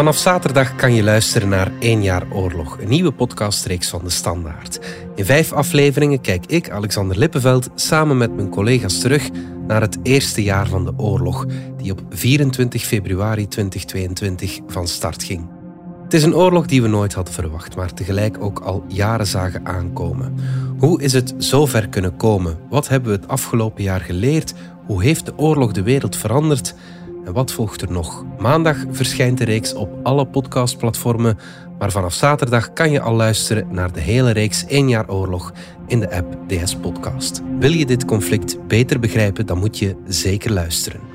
Vanaf zaterdag kan je luisteren naar 1 jaar oorlog, een nieuwe podcastreeks van De Standaard. In vijf afleveringen kijk ik, Alexander Lippenveld, samen met mijn collega's terug naar het eerste jaar van de oorlog, die op 24 februari 2022 van start ging. Het is een oorlog die we nooit hadden verwacht, maar tegelijk ook al jaren zagen aankomen. Hoe is het zo ver kunnen komen? Wat hebben we het afgelopen jaar geleerd? Hoe heeft de oorlog de wereld veranderd? En wat volgt er nog? Maandag verschijnt de reeks op alle podcastplatformen, maar vanaf zaterdag kan je al luisteren naar de hele reeks 1 jaar oorlog in de app DS Podcast. Wil je dit conflict beter begrijpen, dan moet je zeker luisteren.